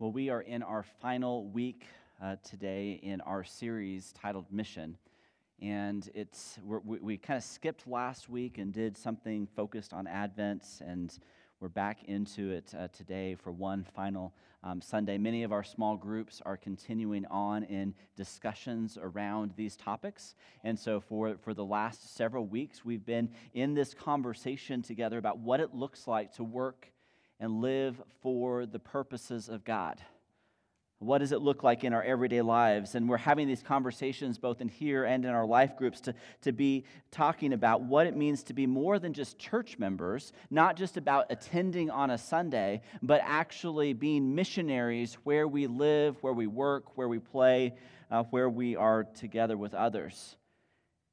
Well, we are in our final week uh, today in our series titled Mission. And it's, we we kind of skipped last week and did something focused on Advent, and we're back into it uh, today for one final um, Sunday. Many of our small groups are continuing on in discussions around these topics. And so, for, for the last several weeks, we've been in this conversation together about what it looks like to work and live for the purposes of God. What does it look like in our everyday lives? And we're having these conversations both in here and in our life groups to, to be talking about what it means to be more than just church members, not just about attending on a Sunday, but actually being missionaries where we live, where we work, where we play, uh, where we are together with others.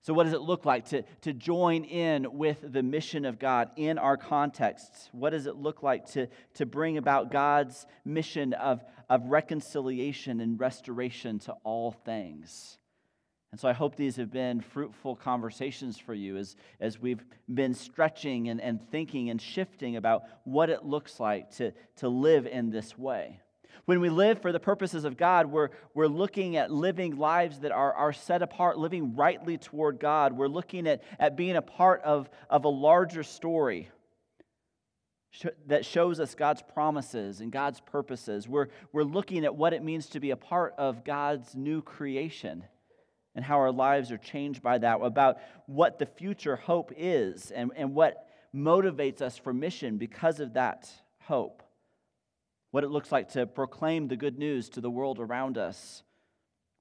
So, what does it look like to, to join in with the mission of God in our contexts? What does it look like to, to bring about God's mission of, of reconciliation and restoration to all things? And so I hope these have been fruitful conversations for you as, as we've been stretching and, and thinking and shifting about what it looks like to, to live in this way. When we live for the purposes of God, we're, we're looking at living lives that are, are set apart, living rightly toward God. We're looking at, at being a part of, of a larger story that shows us God's promises and God's purposes. We're, we're looking at what it means to be a part of God's new creation and how our lives are changed by that, about what the future hope is and, and what motivates us for mission because of that hope what it looks like to proclaim the good news to the world around us,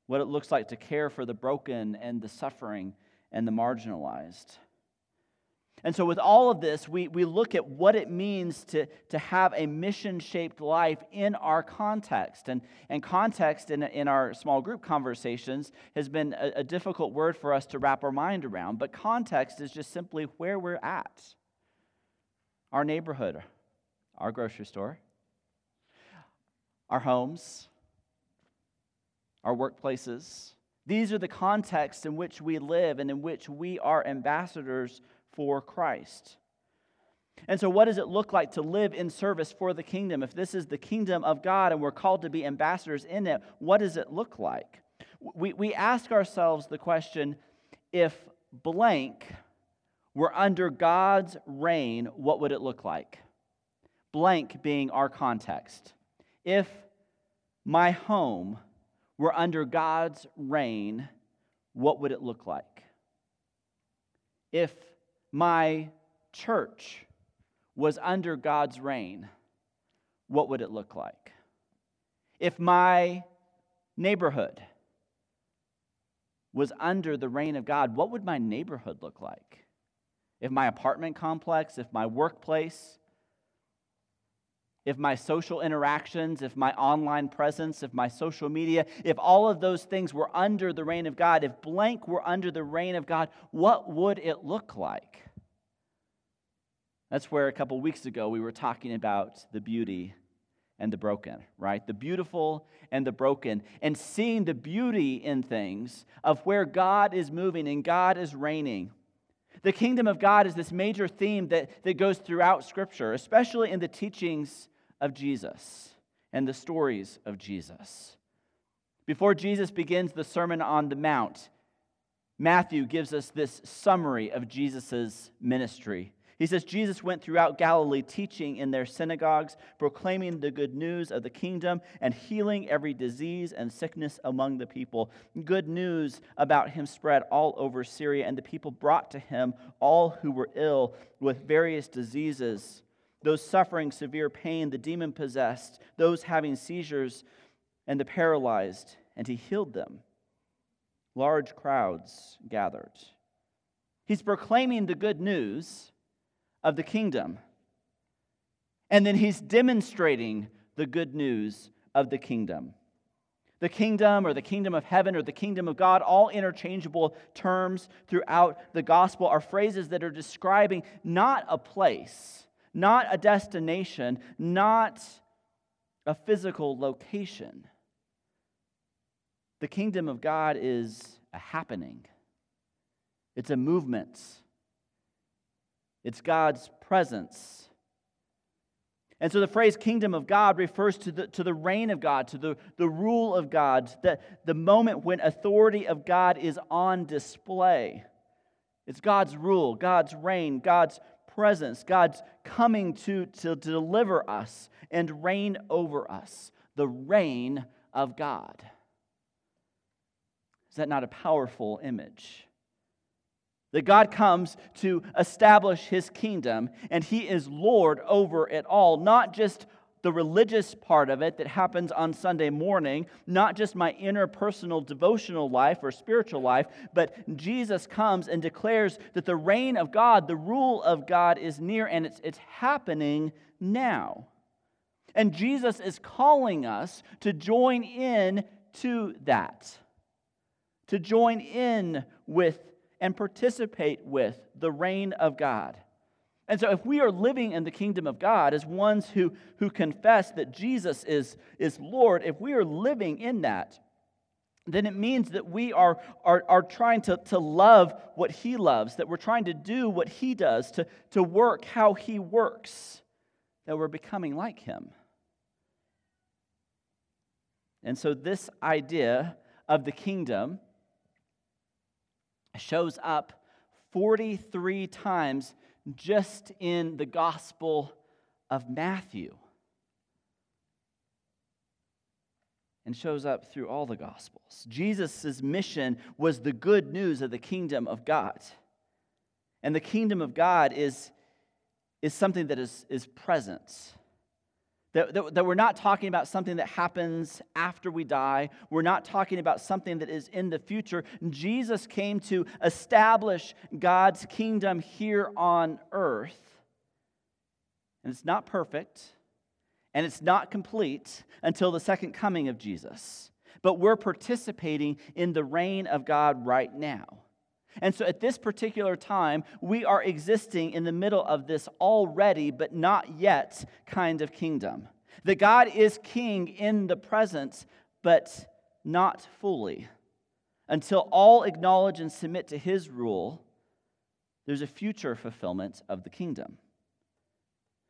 what it looks like to care for the broken and the suffering and the marginalized. And so, with all of this, we, we look at what it means to, to have a mission shaped life in our context. And, and context in, in our small group conversations has been a, a difficult word for us to wrap our mind around. But context is just simply where we're at our neighborhood, our grocery store, our homes, our workplaces. These are the contexts in which we live and in which we are ambassadors for Christ. And so, what does it look like to live in service for the kingdom? If this is the kingdom of God and we're called to be ambassadors in it, what does it look like? We, we ask ourselves the question if blank were under God's reign, what would it look like? Blank being our context if my home were under God's reign, what would it look like? If my church was under God's reign, what would it look like? If my neighborhood was under the reign of God, what would my neighborhood look like? If my apartment complex, if my workplace, if my social interactions, if my online presence, if my social media, if all of those things were under the reign of God, if blank were under the reign of God, what would it look like? That's where a couple weeks ago we were talking about the beauty and the broken, right? The beautiful and the broken, and seeing the beauty in things of where God is moving and God is reigning. The kingdom of God is this major theme that, that goes throughout Scripture, especially in the teachings of Jesus and the stories of Jesus. Before Jesus begins the Sermon on the Mount, Matthew gives us this summary of Jesus' ministry. He says, Jesus went throughout Galilee, teaching in their synagogues, proclaiming the good news of the kingdom, and healing every disease and sickness among the people. Good news about him spread all over Syria, and the people brought to him all who were ill with various diseases those suffering severe pain, the demon possessed, those having seizures, and the paralyzed, and he healed them. Large crowds gathered. He's proclaiming the good news of the kingdom. And then he's demonstrating the good news of the kingdom. The kingdom or the kingdom of heaven or the kingdom of God, all interchangeable terms throughout the gospel, are phrases that are describing not a place not a destination, not a physical location. The kingdom of God is a happening, it's a movement, it's God's presence. And so the phrase kingdom of God refers to the, to the reign of God, to the, the rule of God, the, the moment when authority of God is on display. It's God's rule, God's reign, God's presence, God's coming to, to deliver us and reign over us. The reign of God. Is that not a powerful image? That God comes to establish his kingdom, and he is Lord over it all, not just the religious part of it that happens on Sunday morning, not just my interpersonal devotional life or spiritual life, but Jesus comes and declares that the reign of God, the rule of God is near and it's, it's happening now. And Jesus is calling us to join in to that, to join in with and participate with the reign of God. And so, if we are living in the kingdom of God as ones who, who confess that Jesus is, is Lord, if we are living in that, then it means that we are, are, are trying to, to love what He loves, that we're trying to do what He does, to, to work how He works, that we're becoming like Him. And so, this idea of the kingdom shows up 43 times just in the Gospel of Matthew. And shows up through all the Gospels. Jesus' mission was the good news of the kingdom of God. And the kingdom of God is, is something that is, is present. That, that, that, we're not talking about something that happens after we die. We're not talking about something that is in the future. Jesus came to establish God's kingdom here on earth. And it's not perfect, and it's not complete until the second coming of Jesus. But we're participating in the reign of God right now. And so at this particular time, we are existing in the middle of this already but not yet kind of kingdom. That God is king in the present, but not fully. Until all acknowledge and submit to his rule, there's a future fulfillment of the kingdom.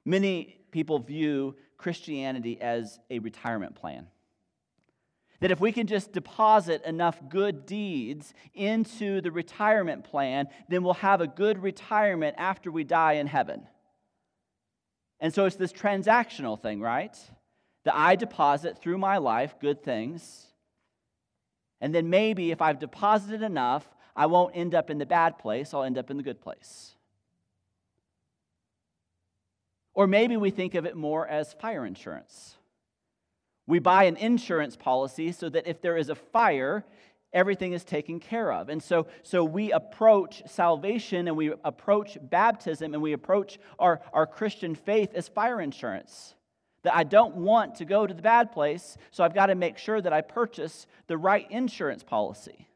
Many people view Christianity as a retirement plan. That if we can just deposit enough good deeds into the retirement plan, then we'll have a good retirement after we die in heaven. And so it's this transactional thing, right? That I deposit through my life good things. And then maybe if I've deposited enough, I won't end up in the bad place, I'll end up in the good place. Or maybe we think of it more as fire insurance. We buy an insurance policy so that if there is a fire, everything is taken care of. And so, so we approach salvation and we approach baptism and we approach our, our Christian faith as fire insurance. That I don't want to go to the bad place, so I've got to make sure that I purchase the right insurance policy.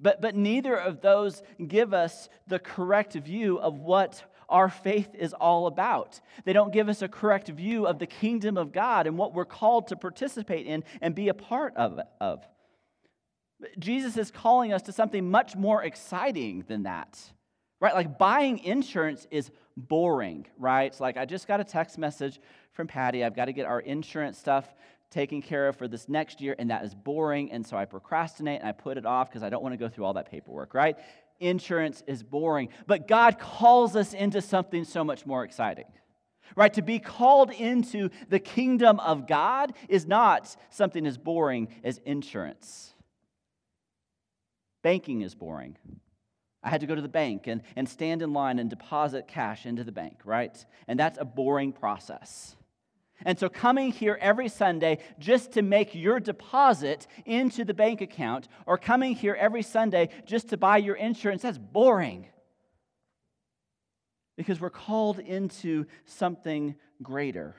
But, but neither of those give us the correct view of what our faith is all about. They don't give us a correct view of the kingdom of God and what we're called to participate in and be a part of. of. Jesus is calling us to something much more exciting than that. Right? Like buying insurance is boring, right? It's like I just got a text message from Patty. I've got to get our insurance stuff taken care of for this next year, and that is boring. And so I procrastinate and I put it off because I don't want to go through all that paperwork, right? Insurance is boring. But God calls us into something so much more exciting. Right? To be called into the kingdom of God is not something as boring as insurance. Banking is boring. I had to go to the bank and, and stand in line and deposit cash into the bank, right? And that's a boring process. And so, coming here every Sunday just to make your deposit into the bank account, or coming here every Sunday just to buy your insurance, that's boring. Because we're called into something greater.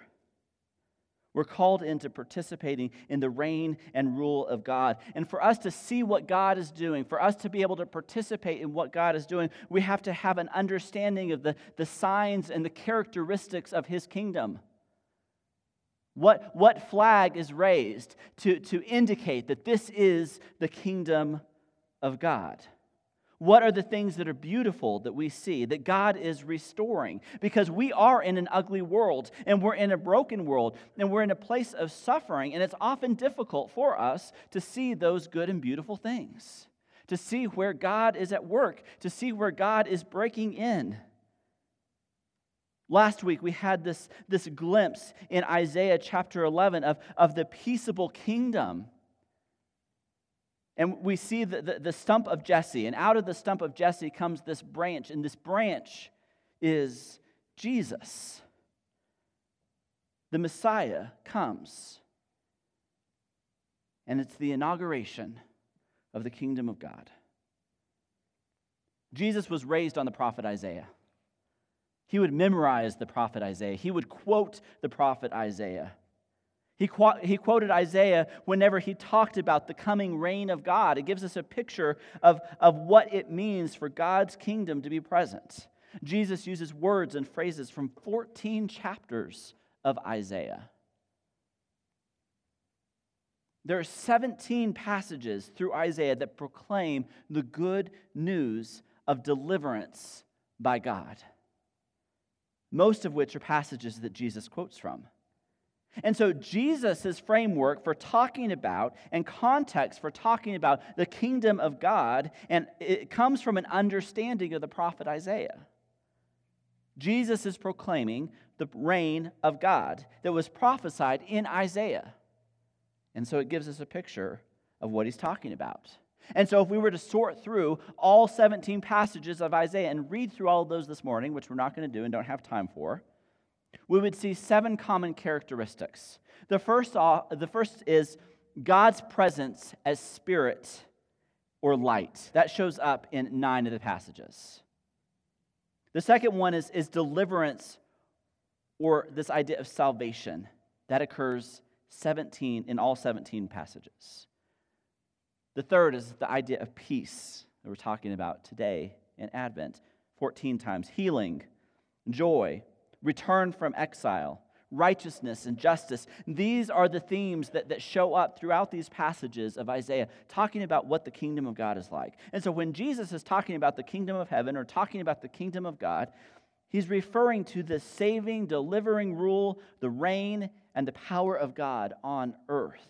We're called into participating in the reign and rule of God. And for us to see what God is doing, for us to be able to participate in what God is doing, we have to have an understanding of the, the signs and the characteristics of His kingdom. What, what flag is raised to, to indicate that this is the kingdom of God? What are the things that are beautiful that we see, that God is restoring? Because we are in an ugly world, and we're in a broken world, and we're in a place of suffering, and it's often difficult for us to see those good and beautiful things, to see where God is at work, to see where God is breaking in. Last week, we had this, this glimpse in Isaiah chapter 11 of, of the peaceable kingdom and we see the, the, the, stump of Jesse, and out of the stump of Jesse comes this branch, and this branch is Jesus. The Messiah comes, and it's the inauguration of the kingdom of God. Jesus was raised on the prophet Isaiah. He would memorize the prophet Isaiah, he would quote the prophet Isaiah. He, qu- he quoted Isaiah whenever he talked about the coming reign of God. It gives us a picture of, of what it means for God's kingdom to be present. Jesus uses words and phrases from 14 chapters of Isaiah. There are 17 passages through Isaiah that proclaim the good news of deliverance by God, most of which are passages that Jesus quotes from. And so, Jesus' framework for talking about and context for talking about the kingdom of God, and it comes from an understanding of the prophet Isaiah. Jesus is proclaiming the reign of God that was prophesied in Isaiah. And so, it gives us a picture of what he's talking about. And so, if we were to sort through all 17 passages of Isaiah and read through all of those this morning, which we're not going to do and don't have time for, we would see seven common characteristics. The first, the first is God's presence as spirit or light. That shows up in nine of the passages. The second one is, is deliverance or this idea of salvation. That occurs 17 in all 17 passages. The third is the idea of peace that we're talking about today in Advent 14 times healing, joy, return from exile, righteousness, and justice. These are the themes that, that show up throughout these passages of Isaiah, talking about what the kingdom of God is like. And so when Jesus is talking about the kingdom of heaven or talking about the kingdom of God, he's referring to the saving, delivering rule, the reign, and the power of God on earth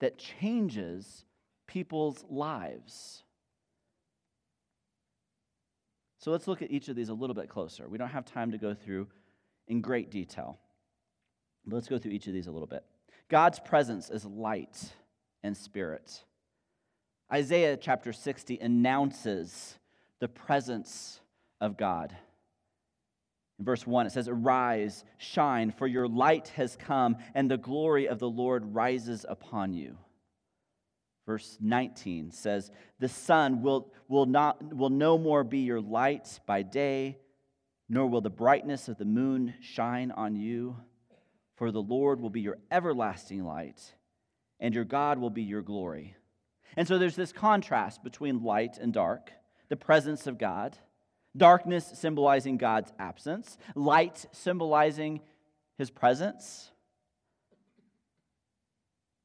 that changes people's lives. So let's look at each of these a little bit closer. We don't have time to go through in great detail. But let's go through each of these a little bit. God's presence is light and spirit. Isaiah chapter 60 announces the presence of God. In verse 1, it says, Arise, shine, for your light has come, and the glory of the Lord rises upon you. Verse 19 says, The sun will, will, not, will no more be your light by day, nor will the brightness of the moon shine on you, for the Lord will be your everlasting light, and your God will be your glory. And so there's this contrast between light and dark, the presence of God, darkness symbolizing God's absence, light symbolizing his presence.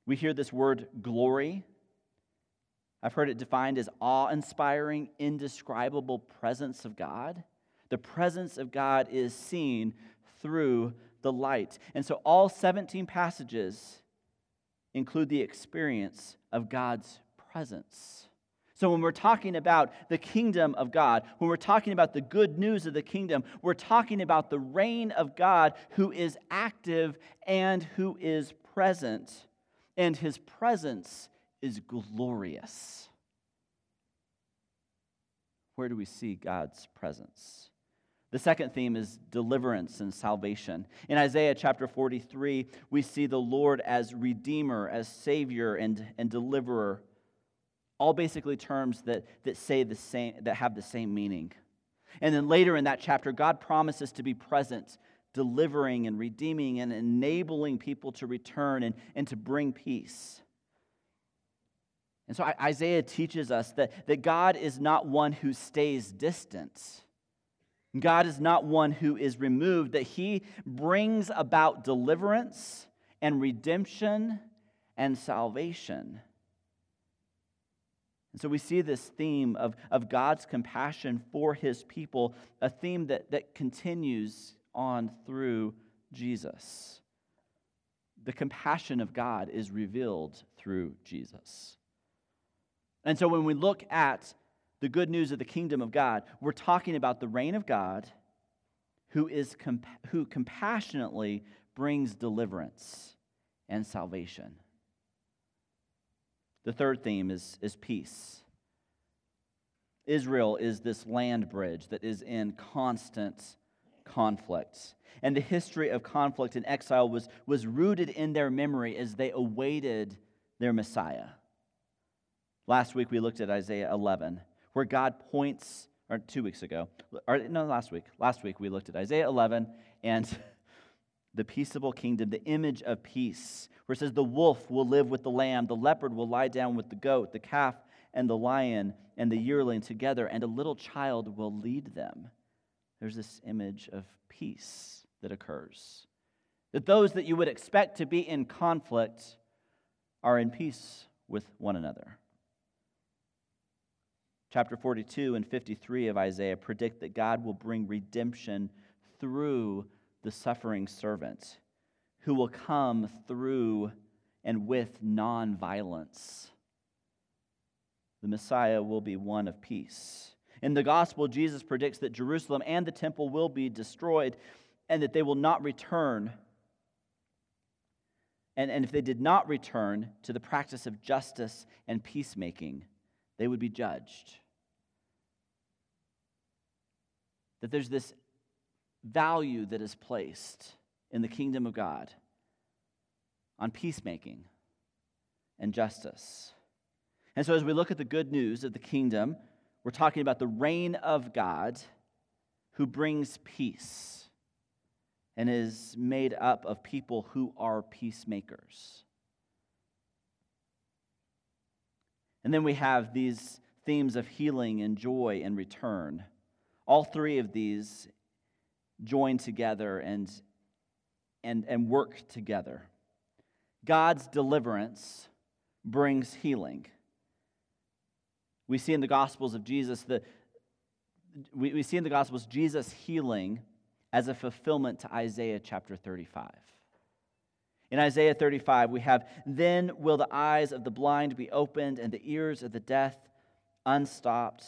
We hear this word glory. I've heard it defined as awe inspiring, indescribable presence of God. The presence of God is seen through the light. And so all 17 passages include the experience of God's presence. So, when we're talking about the kingdom of God, when we're talking about the good news of the kingdom, we're talking about the reign of God who is active and who is present. And his presence is glorious. Where do we see God's presence? The second theme is deliverance and salvation. In Isaiah chapter 43, we see the Lord as Redeemer, as Savior, and, and Deliverer. All basically terms that, that say the same, that have the same meaning. And then later in that chapter, God promises to be present, delivering and redeeming and enabling people to return and, and to bring peace. And so Isaiah teaches us that, that God is not one who stays distant God is not one who is removed, that He brings about deliverance and redemption and salvation. And so we see this theme of, of God's compassion for his people, a theme that, that continues on through Jesus. The compassion of God is revealed through Jesus. And so when we look at the good news of the kingdom of God, we're talking about the reign of God who, is comp- who compassionately brings deliverance and salvation. The third theme is, is peace. Israel is this land bridge that is in constant conflict. And the history of conflict and exile was, was rooted in their memory as they awaited their Messiah. Last week we looked at Isaiah 11, where God points, or two weeks ago, or no, last week. Last week we looked at Isaiah 11 and the peaceable kingdom, the image of peace, where it says, The wolf will live with the lamb, the leopard will lie down with the goat, the calf and the lion and the yearling together, and a little child will lead them. There's this image of peace that occurs. That those that you would expect to be in conflict are in peace with one another. Chapter 42 and 53 of Isaiah predict that God will bring redemption through the suffering servant who will come through and with nonviolence. The Messiah will be one of peace. In the gospel, Jesus predicts that Jerusalem and the temple will be destroyed and that they will not return. And, and if they did not return to the practice of justice and peacemaking, they would be judged. That there's this value that is placed in the kingdom of God on peacemaking and justice. And so, as we look at the good news of the kingdom, we're talking about the reign of God who brings peace and is made up of people who are peacemakers. And then we have these themes of healing and joy and return. All three of these join together and, and, and work together. God's deliverance brings healing. We see in the Gospels of Jesus that we, we see in the Gospels Jesus healing as a fulfillment to Isaiah chapter 35. In Isaiah 35, we have, Then will the eyes of the blind be opened and the ears of the deaf unstopped.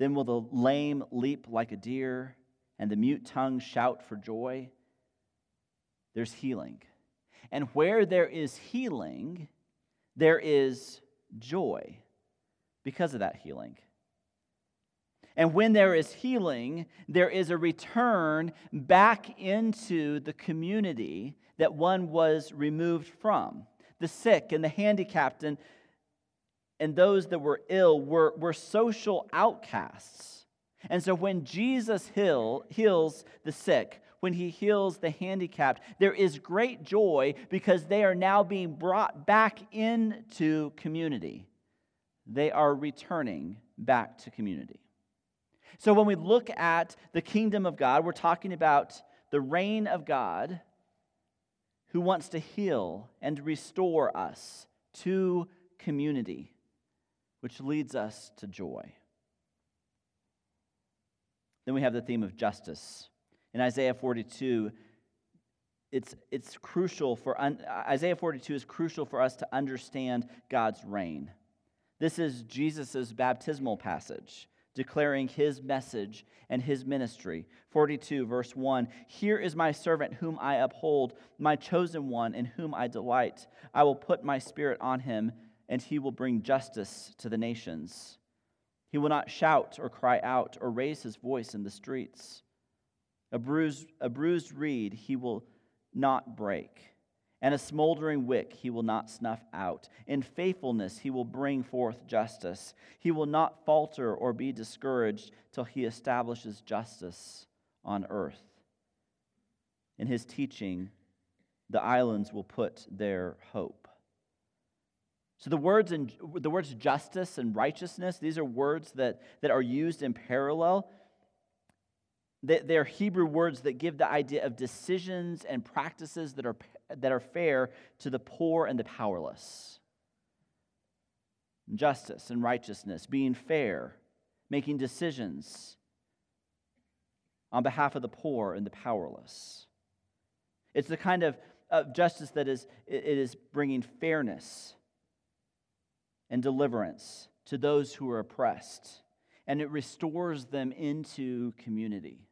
Then will the lame leap like a deer and the mute tongue shout for joy. There's healing. And where there is healing, there is joy because of that healing. And when there is healing, there is a return back into the community that one was removed from. The sick and the handicapped and, and those that were ill were, were social outcasts. And so when Jesus heal, heals the sick, when he heals the handicapped, there is great joy because they are now being brought back into community they are returning back to community. So when we look at the kingdom of God, we're talking about the reign of God who wants to heal and restore us to community, which leads us to joy. Then we have the theme of justice. In Isaiah 42, it's, it's crucial for un, Isaiah 42 is crucial for us to understand God's reign. This is Jesus' baptismal passage declaring his message and his ministry. 42, verse 1 Here is my servant whom I uphold, my chosen one in whom I delight. I will put my spirit on him, and he will bring justice to the nations. He will not shout or cry out or raise his voice in the streets. A bruised, a bruised reed he will not break and a smoldering wick he will not snuff out. In faithfulness he will bring forth justice. He will not falter or be discouraged till he establishes justice on earth. In his teaching, the islands will put their hope. So the words in, the words justice and righteousness, these are words that, that are used in parallel. They're Hebrew words that give the idea of decisions and practices that are that are fair to the poor and the powerless. justice and righteousness, being fair, making decisions on behalf of the poor and the powerless. It's the kind of, of justice that is, it is bringing fairness and deliverance to those who are oppressed, and it restores them into community.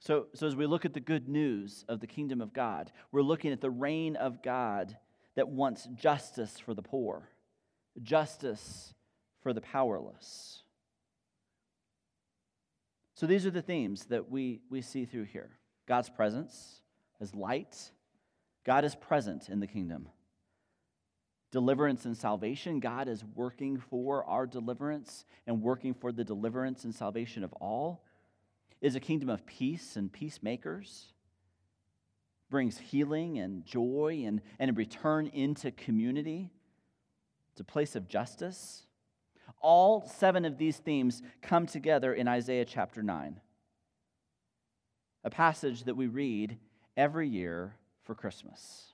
So, so as we look at the good news of the kingdom of God, we're looking at the reign of God that wants justice for the poor, justice for the powerless. So these are the themes that we, we see through here God's presence as light, God is present in the kingdom. Deliverance and salvation, God is working for our deliverance and working for the deliverance and salvation of all. Is a kingdom of peace and peacemakers brings healing and joy and, and a return into community. It's a place of justice. All seven of these themes come together in Isaiah chapter 9, a passage that we read every year for Christmas.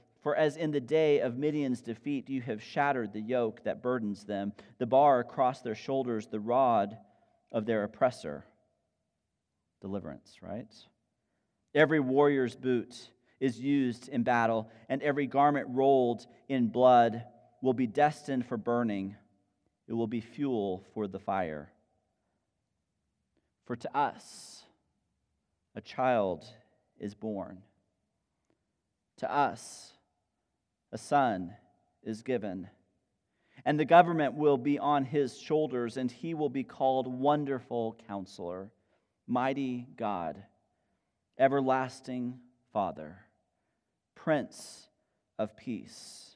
For as in the day of Midian's defeat, you have shattered the yoke that burdens them, the bar across their shoulders, the rod of their oppressor. Deliverance, right? Every warrior's boot is used in battle, and every garment rolled in blood will be destined for burning. It will be fuel for the fire. For to us a child is born, to us a son is given. And the government will be on his shoulders, and he will be called Wonderful Counselor, Mighty God Everlasting Father, Prince of Peace.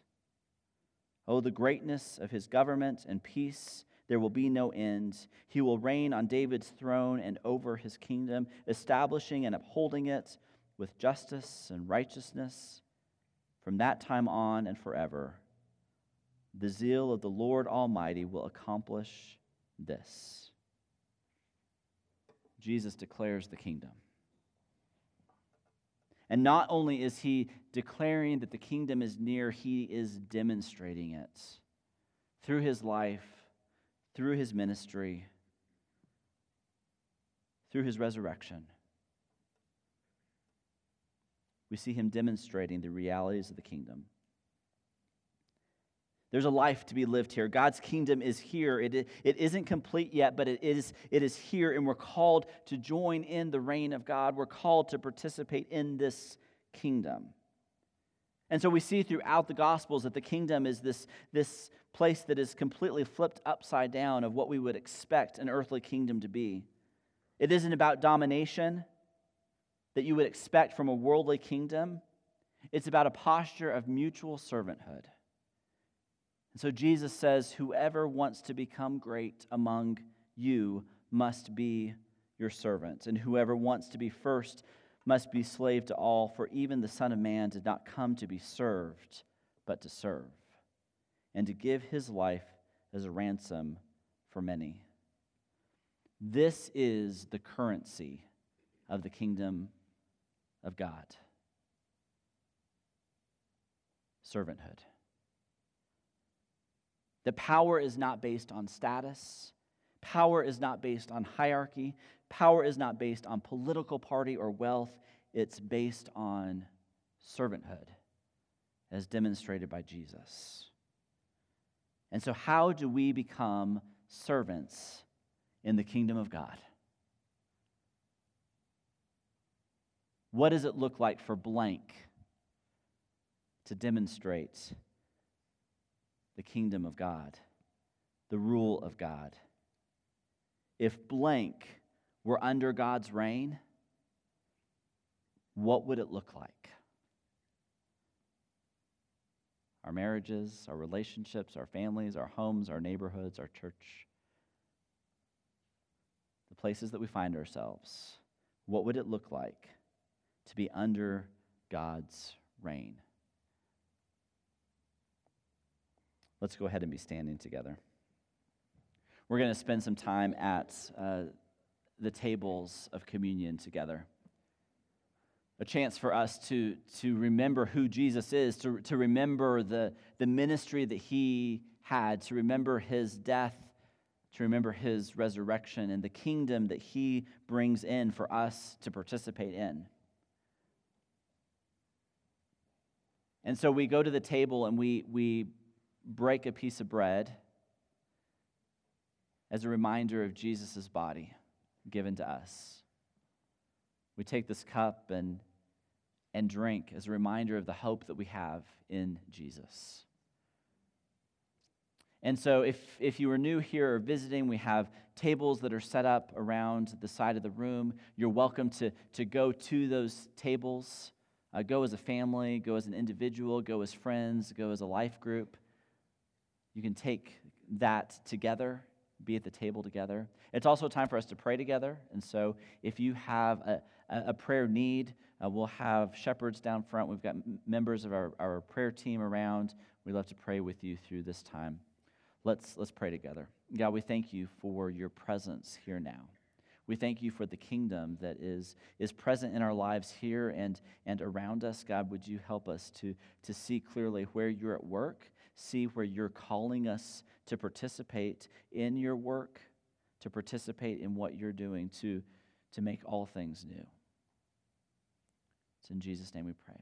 Oh, the greatness of his government and peace, there will be no end. He will reign on David's throne and over his kingdom, establishing and upholding it with justice and righteousness from that time on and forever. The zeal of the Lord Almighty will accomplish this. Jesus declares the kingdom. And not only is he declaring that the kingdom is near, he is demonstrating it through his life, through his ministry, through his resurrection. We see him demonstrating the realities of the kingdom. There's a life to be lived here. God's kingdom is here. It, it isn't complete yet, but it is, it is here, and we're called to join in the reign of God. We're called to participate in this kingdom. And so we see throughout the Gospels that the kingdom is this, this place that is completely flipped upside down of what we would expect an earthly kingdom to be. It isn't about domination that you would expect from a worldly kingdom, it's about a posture of mutual servanthood. And so Jesus says, Whoever wants to become great among you must be your servant, and whoever wants to be first must be slave to all, for even the Son of Man did not come to be served, but to serve, and to give his life as a ransom for many. This is the currency of the kingdom of God servanthood. The power is not based on status. Power is not based on hierarchy. Power is not based on political party or wealth. It's based on servanthood, as demonstrated by Jesus. And so, how do we become servants in the kingdom of God? What does it look like for blank to demonstrate the kingdom of God, the rule of God. If blank were under God's reign, what would it look like? Our marriages, our relationships, our families, our homes, our neighborhoods, our church, the places that we find ourselves. What would it look like to be under God's reign? Let's go ahead and be standing together. We're going to spend some time at uh, the tables of communion together. A chance for us to, to remember who Jesus is, to, to remember the, the ministry that he had, to remember his death, to remember his resurrection, and the kingdom that he brings in for us to participate in. And so we go to the table and we, we break a piece of bread as a reminder of Jesus' body given to us. We take this cup and, and drink as a reminder of the hope that we have in Jesus. And so, if, if you are new here or visiting, we have tables that are set up around the side of the room. You're welcome to, to go to those tables. Uh, go as a family, go as an individual, go as friends, go as a life group. You can take that together, be at the table together. It's also a time for us to pray together. And so if you have a, a prayer need, uh, we'll have shepherds down front. We've got members of our, our prayer team around. We'd love to pray with you through this time. Let's, let's pray together. God, we thank you for your presence here now. We thank you for the kingdom that is, is present in our lives here and, and around us. God, would you help us to, to see clearly where you're at work, see where you're calling us to participate in your work, to participate in what you're doing, to, to make all things new. It's in Jesus' name we pray.